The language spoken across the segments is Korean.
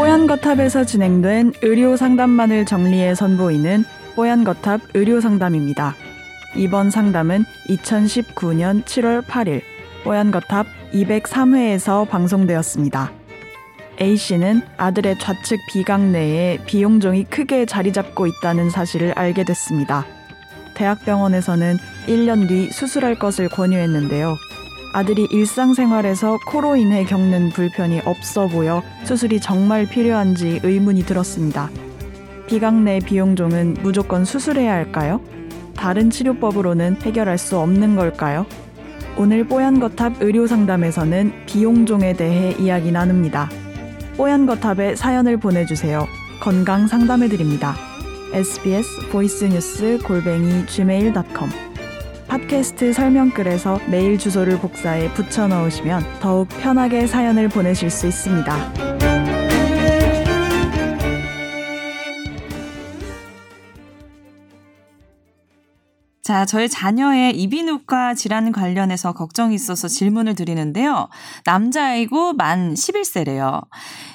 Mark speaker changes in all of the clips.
Speaker 1: 뽀얀 거탑에서 진행된 의료 상담만을 정리해 선보이는 뽀얀 거탑 의료 상담입니다. 이번 상담은 2019년 7월 8일 뽀얀 거탑 203회에서 방송되었습니다. A씨는 아들의 좌측 비강 내에 비용종이 크게 자리 잡고 있다는 사실을 알게 됐습니다. 대학병원에서는 1년 뒤 수술할 것을 권유했는데요. 아들이 일상생활에서 코로 인해 겪는 불편이 없어 보여 수술이 정말 필요한지 의문이 들었습니다. 비강 내 비용종은 무조건 수술해야 할까요? 다른 치료법으로는 해결할 수 없는 걸까요? 오늘 뽀얀거탑 의료상담에서는 비용종에 대해 이야기 나눕니다. 뽀얀거탑에 사연을 보내주세요. 건강 상담해드립니다. sbs 보이스뉴스 골뱅이 gmail.com 팟캐스트 설명글에서 메일 주소를 복사해 붙여 넣으시면 더욱 편하게 사연을 보내실 수 있습니다.
Speaker 2: 자, 저희 자녀의 이비인후과 질환 관련해서 걱정이 있어서 질문을 드리는데요. 남자아이고 만 11세래요.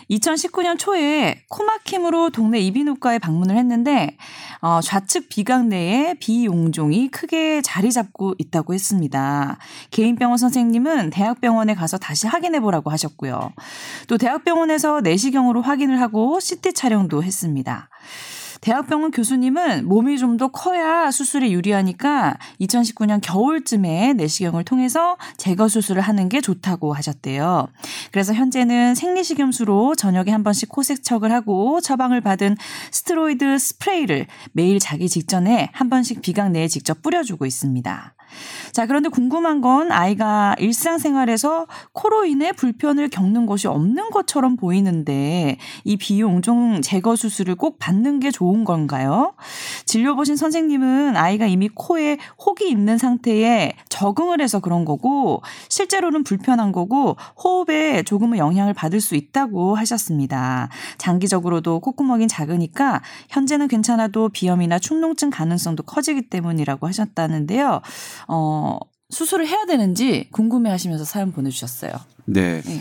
Speaker 2: 2019년 초에 코막힘으로 동네 이비인후과에 방문을 했는데 어, 좌측 비강 내에 비용종이 크게 자리 잡고 있다고 했습니다. 개인병원 선생님은 대학병원에 가서 다시 확인해 보라고 하셨고요. 또 대학병원에서 내시경으로 확인을 하고 CT 촬영도 했습니다. 대학병원 교수님은 몸이 좀 더 커야 수술에 유리하니까 2019년 겨울쯤에 내시경을 통해서 제거 수술을 하는 게 좋다고 하셨대요. 그래서 현재는 생리식염수로 저녁에 한 번씩 코 세척을 하고 처방을 받은 스테로이드 스프레이를 매일 자기 직전에 한 번씩 비강 내에 직접 뿌려주고 있습니다. 자, 그런데 궁금한 건 아이가 일상생활에서 코로 인해 불편을 겪는 것이 없는 것처럼 보이는데 이 비용종 제거 수술을 꼭 받는 게 좋은 건가요? 진료 보신 선생님은 아이가 이미 코에 혹이 있는 상태에 적응을 해서 그런 거고 실제로는 불편한 거고 호흡에 조금은 영향을 받을 수 있다고 하셨습니다. 장기적으로도 콧구멍이 작으니까 현재는 괜찮아도 비염이나 축농증 가능성도 커지기 때문이라고 하셨다는데요. 어, 수술을 해야 되는지 궁금해 하시면서 사연 보내주셨어요.
Speaker 3: 네. 네.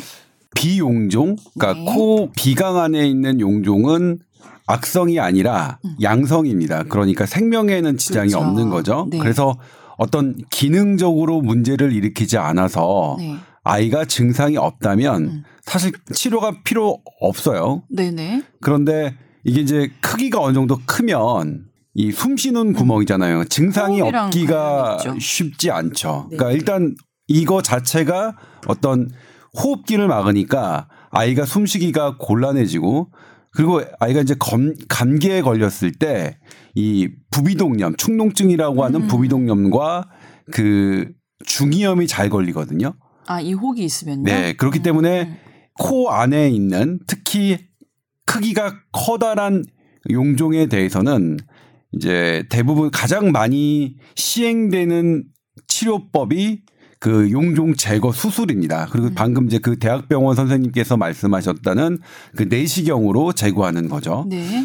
Speaker 3: 비용종, 그러니까 네. 코 비강 안에 있는 용종은 악성이 아니라 음. 양성입니다. 그러니까 생명에는 지장이 그렇죠. 없는 거죠. 네. 그래서 어떤 기능적으로 문제를 일으키지 않아서 네. 아이가 증상이 없다면 음. 사실 치료가 필요 없어요. 네네. 그런데 이게 이제 크기가 어느 정도 크면 이 숨 쉬는 구멍이잖아요. 증상이 없기가 쉽지 않죠. 네. 그러니까 일단 이거 자체가 어떤 호흡기를 막으니까 아이가 숨쉬기가 곤란해지고 그리고 아이가 이제 검, 감기에 걸렸을 때 이 부비동염, 축농증이라고 하는 음. 부비동염과 그 중이염이 잘 걸리거든요.
Speaker 2: 아, 이 혹이 있으면요?
Speaker 3: 네. 그렇기 때문에 음. 코 안에 있는 특히 크기가 커다란 용종에 대해서는 이제 대부분 가장 많이 시행되는 치료법이 그 용종 제거 수술입니다. 그리고 음. 방금 이제 그 대학병원 선생님께서 말씀하셨다는 그 내시경으로 제거하는 거죠. 네.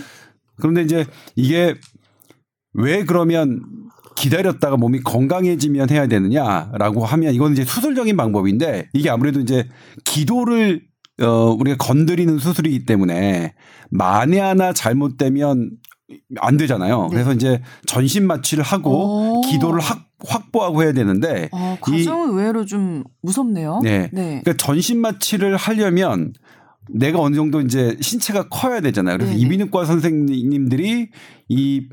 Speaker 3: 그런데 이제 이게 왜 그러면 기다렸다가 몸이 건강해지면 해야 되느냐라고 하면 이건 이제 수술적인 방법인데 이게 아무래도 이제 기도를 어 우리가 건드리는 수술이기 때문에 만에 하나 잘못되면 안 되잖아요. 네. 그래서 이제 전신 마취를 하고 오. 기도를 확, 확보하고 해야 되는데
Speaker 2: 어, 과정은 의외로 좀 무섭네요.
Speaker 3: 네. 네. 그러니까 전신 마취를 하려면 내가 어느 정도 이제 신체가 커야 되잖아요. 그래서 네네. 이비인후과 선생님들이 이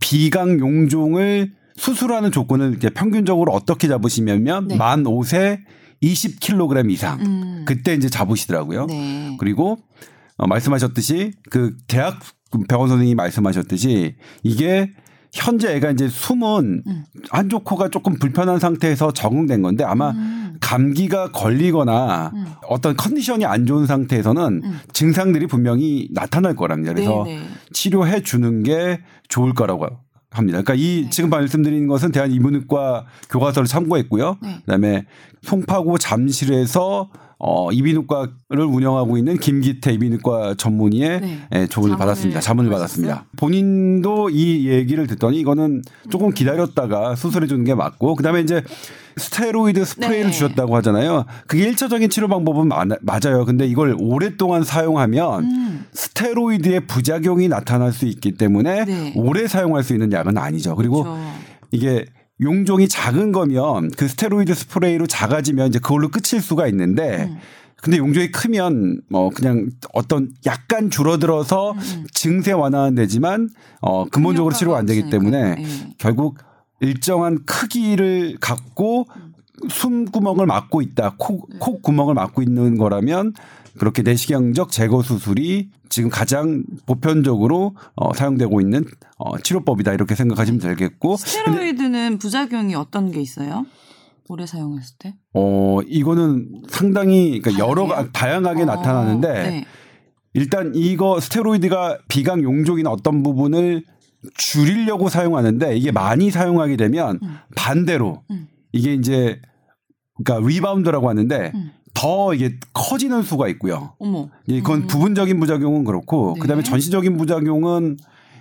Speaker 3: 비강 용종을 수술하는 조건을 이제 평균적으로 어떻게 잡으시냐면 네. 만 5세 20kg 이상 음. 그때 이제 잡으시더라고요. 네. 그리고 어, 말씀하셨듯이 그 대학 병원 선생님이 말씀하셨듯이 이게 현재 애가 이제 숨은 음. 한쪽 코가 조금 불편한 상태에서 적응된 건데 아마 음. 감기가 걸리거나 음. 어떤 컨디션이 안 좋은 상태에서는 음. 증상들이 분명히 나타날 거랍니다. 그래서 네네. 치료해 주는 게 좋을 거라고 합니다. 그러니까 이 네. 지금 말씀드린 것은 대한이문과 교과서를 참고했고요. 네. 그다음에 송파구 잠실에서 어, 이비인후과를 운영하고 있는 김기태 이비인후과 전문의의 네. 예, 조언을 받았습니다. 자문을 받았습니다. 본인도 이 얘기를 듣더니 이거는 조금 기다렸다가 수술해 주는 게 맞고 그다음에 이제 스테로이드 스프레이를 네. 주셨다고 하잖아요. 그게 일차적인 치료 방법은 맞아요. 근데 이걸 오랫동안 사용하면 음. 스테로이드의 부작용이 나타날 수 있기 때문에
Speaker 2: 네.
Speaker 3: 오래 사용할 수 있는 약은 아니죠. 그리고
Speaker 2: 그렇죠.
Speaker 3: 이게 용종이 작은 거면 그 스테로이드 스프레이로 작아지면 이제 그걸로 끝일 수가 있는데
Speaker 2: 음.
Speaker 3: 근데 용종이 크면 뭐 그냥 어떤 약간 줄어들어서
Speaker 2: 음.
Speaker 3: 증세 완화는 되지만 어 근본적으로 치료가 안 되기
Speaker 2: 없으니까.
Speaker 3: 때문에
Speaker 2: 네.
Speaker 3: 결국 일정한 크기를 갖고 숨 구멍을 막고 있다. 코, 코 구멍을 막고 있는 거라면 그렇게 내시경적 제거 수술이 지금 가장 보편적으로 어, 사용되고 있는 어, 치료법이다 이렇게 생각하시면 되겠고
Speaker 2: 스테로이드는 부작용이 어떤 게 있어요? 오래 사용했을 때?
Speaker 3: 어 이거는 상당히 그러니까 여러 가? 다양하게
Speaker 2: 어,
Speaker 3: 나타나는데
Speaker 2: 네.
Speaker 3: 일단 이거 스테로이드가 비강 용종이나 어떤 부분을 줄이려고 사용하는데 이게 많이 사용하게 되면
Speaker 2: 음.
Speaker 3: 반대로
Speaker 2: 음.
Speaker 3: 이게 이제 그러니까 리바운드라고 하는데
Speaker 2: 음.
Speaker 3: 더 이게 커지는 수가 있고요.
Speaker 2: 어머.
Speaker 3: 예, 그건
Speaker 2: 음.
Speaker 3: 부분적인 부작용은 그렇고
Speaker 2: 네.
Speaker 3: 그다음에 전신적인 부작용은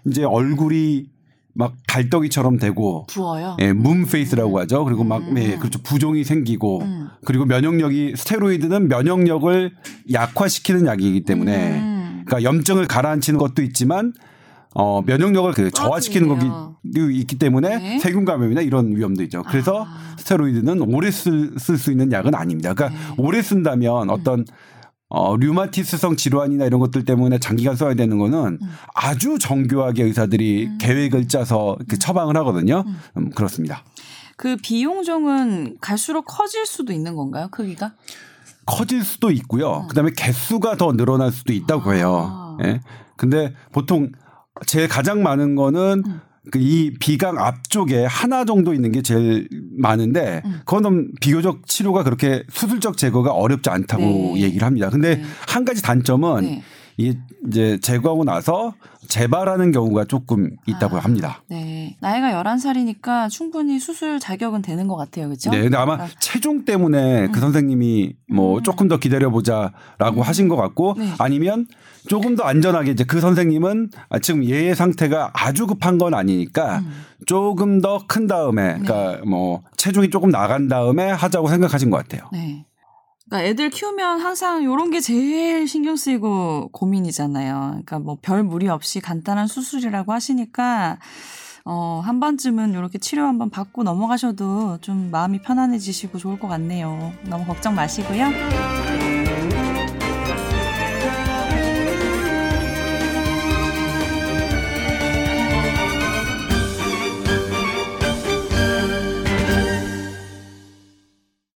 Speaker 3: 이제 얼굴이 막 달덩이처럼 되고
Speaker 2: 부어요.
Speaker 3: 예, moon face라고 하죠. 그리고 막
Speaker 2: 음.
Speaker 3: 예, 그렇죠. 부종이 생기고
Speaker 2: 음.
Speaker 3: 그리고 면역력이 스테로이드는 면역력을 약화시키는 약이기 때문에
Speaker 2: 음.
Speaker 3: 그러니까 염증을 가라앉히는 것도 있지만 어 면역력을 그 저하시키는 거기. 있기 때문에
Speaker 2: 네.
Speaker 3: 세균 감염이나 이런 위험도 있죠. 그래서
Speaker 2: 아.
Speaker 3: 스테로이드는 오래 쓸 수 있는 약은 아닙니다. 그러니까
Speaker 2: 네.
Speaker 3: 오래 쓴다면 어떤 어, 류마티스성 질환이나 이런 것들 때문에 장기간 써야 되는 거는
Speaker 2: 음.
Speaker 3: 아주 정교하게 의사들이 계획을 짜서 그 처방을 하거든요. 음, 그렇습니다.
Speaker 2: 그 비용종은 갈수록 커질 수도 있는 건가요? 크기가?
Speaker 3: 커질 수도 있고요. 그다음에 개수가 더 늘어날 수도 있다고 해요.
Speaker 2: 아.
Speaker 3: 예. 근데 보통 제일 가장 많은 거는
Speaker 2: 음.
Speaker 3: 그이 비강 앞쪽에 하나 정도 있는 게 제일 많은데
Speaker 2: 음.
Speaker 3: 그거는 비교적 치료가 그렇게 수술적 제거가 어렵지 않다고
Speaker 2: 네.
Speaker 3: 얘기를 합니다. 근데
Speaker 2: 네.
Speaker 3: 한 가지 단점은
Speaker 2: 네.
Speaker 3: 이게 이제 제거하고 나서 재발하는 경우가 조금 있다고
Speaker 2: 아.
Speaker 3: 합니다.
Speaker 2: 네. 나이가 11살이니까 충분히 수술 자격은 되는 것 같아요. 그렇죠?
Speaker 3: 네, 근데 아마
Speaker 2: 아.
Speaker 3: 체중 때문에 그 선생님이 뭐
Speaker 2: 음.
Speaker 3: 조금 더 기다려 보자라고 하신 것 같고
Speaker 2: 네.
Speaker 3: 아니면 조금 더 안전하게 이제 그 선생님은 아, 지금 얘의 상태가 아주 급한 건 아니니까
Speaker 2: 음.
Speaker 3: 조금 더 큰 다음에 그러니까 뭐 체중이 조금 나간 다음에 하자고 생각하신 것 같아요.
Speaker 2: 네. 그러니까 애들 키우면 항상 요런 게 제일 신경 쓰이고 고민이잖아요. 그러니까 뭐 별 무리 없이 간단한 수술이라고 하시니까 어, 한 번쯤은 이렇게 치료 한번 받고 넘어가셔도 좀 마음이 편안해지시고 좋을 것 같네요. 너무 걱정 마시고요.